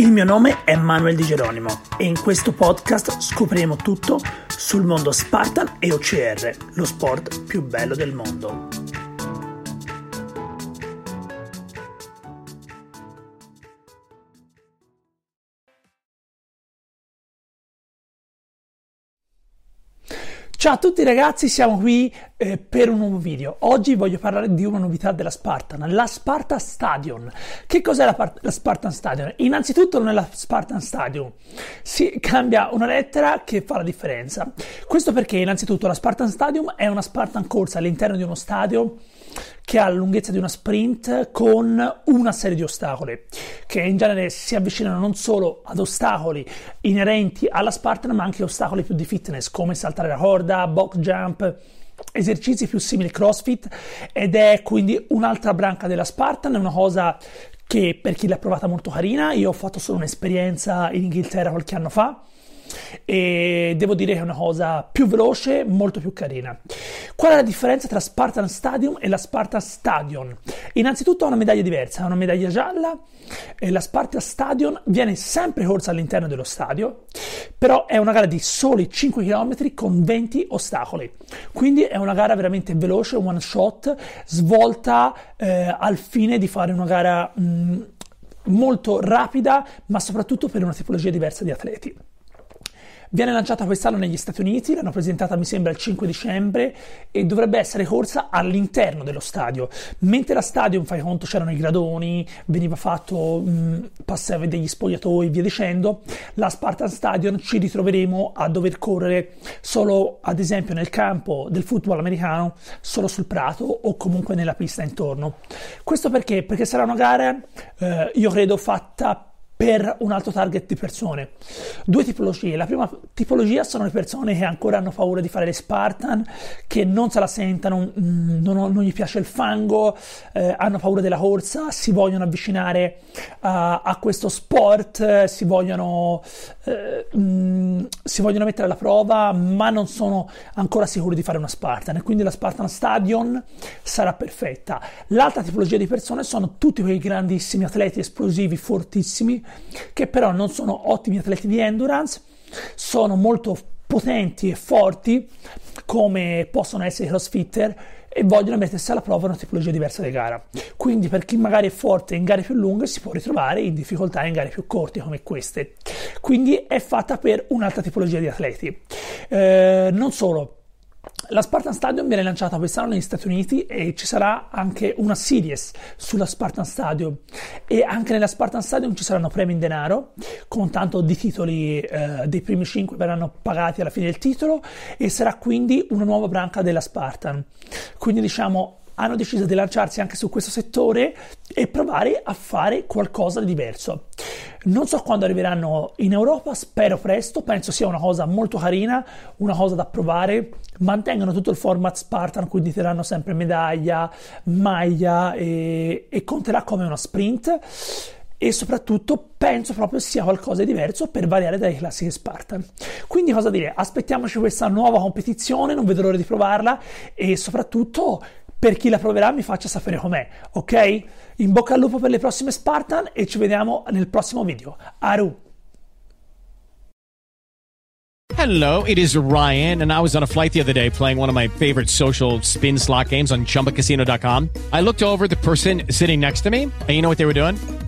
Il mio nome è Manuel Di Geronimo e in questo podcast scopriremo tutto sul mondo Spartan e OCR, lo sport più bello del mondo. Ciao a tutti ragazzi, siamo qui eh, per un nuovo video. Oggi voglio parlare di una novità della Spartan, la Spartan Stadium. Che cos'è la, part- la Spartan Stadium? Innanzitutto non è la Spartan Stadium, si cambia una lettera che fa la differenza. Questo perché innanzitutto la Spartan Stadium è una Spartan corsa all'interno di uno stadio che ha la lunghezza di una sprint con una serie di ostacoli che in genere si avvicinano non solo ad ostacoli inerenti alla Spartan ma anche ostacoli più di fitness come saltare la corda, box jump esercizi più simili CrossFit ed è quindi un'altra branca della Spartan, è una cosa che per chi l'ha provata molto carina, io ho fatto solo un'esperienza in Inghilterra qualche anno fa e devo dire che è una cosa più veloce, molto più carina. Qual è la differenza tra Spartan Stadium e la Spartan Stadion? Innanzitutto ha una medaglia diversa, ha una medaglia gialla e la Spartan Stadion viene sempre corsa all'interno dello stadio, però è una gara di soli 5 km con 20 ostacoli. Quindi è una gara veramente veloce, one shot, svolta eh, al fine di fare una gara mh, molto rapida, ma soprattutto per una tipologia diversa di atleti. Viene lanciata quest'anno negli Stati Uniti, l'hanno presentata mi sembra il 5 dicembre e dovrebbe essere corsa all'interno dello stadio. Mentre la stadium, fai conto, c'erano i gradoni, veniva fatto, mh, passava degli spogliatoi, via dicendo, la Spartan Stadium ci ritroveremo a dover correre solo, ad esempio, nel campo del football americano, solo sul prato o comunque nella pista intorno. Questo perché? Perché sarà una gara, eh, io credo, fatta per un altro target di persone. Due tipologie. La prima tipologia sono le persone che ancora hanno paura di fare le Spartan, che non se la sentono, mm, non, non gli piace il fango, eh, hanno paura della corsa, si vogliono avvicinare a, a questo sport, si vogliono, eh, mh, mm, si vogliono mettere alla prova, ma non sono ancora sicuri di fare una Spartan. E quindi la Spartan Stadion sarà perfetta. L'altra tipologia di persone sono tutti quei grandissimi atleti esplosivi, fortissimi, che però non sono ottimi atleti di endurance, sono molto potenti e forti come possono essere i crossfitter e vogliono mettersi alla prova una tipologia diversa di gara. Quindi per chi magari è forte in gare più lunghe si può ritrovare in difficoltà in gare più corte come queste. Quindi è fatta per un'altra tipologia di atleti. Eh, non solo, la Spartan Stadium viene lanciata quest'anno negli Stati Uniti e ci sarà anche una series sulla Spartan Stadium e anche nella Spartan Stadium ci saranno premi in denaro con tanto di titoli eh, dei primi 5 verranno pagati alla fine del titolo e sarà quindi una nuova branca della Spartan. Quindi diciamo hanno deciso di lanciarsi anche su questo settore e provare a fare qualcosa di diverso. Non so quando arriveranno in Europa, spero presto, penso sia una cosa molto carina, una cosa da provare. Mantengono tutto il format Spartan, quindi terranno sempre medaglia, maglia e, e conterà come una sprint e soprattutto penso proprio sia qualcosa di diverso per variare dalle classiche Spartan. Quindi cosa dire? Aspettiamoci questa nuova competizione, non vedo l'ora di provarla e soprattutto per chi la proverà mi faccia sapere com'è, ok? In bocca al lupo per le prossime Spartan e ci vediamo nel prossimo video. Aru! Hello, it is Ryan, and I was on a flight the other day playing one of my favorite social spin slot games on chumbacasino.com. I looked over the person sitting next to me, and you know what they were doing?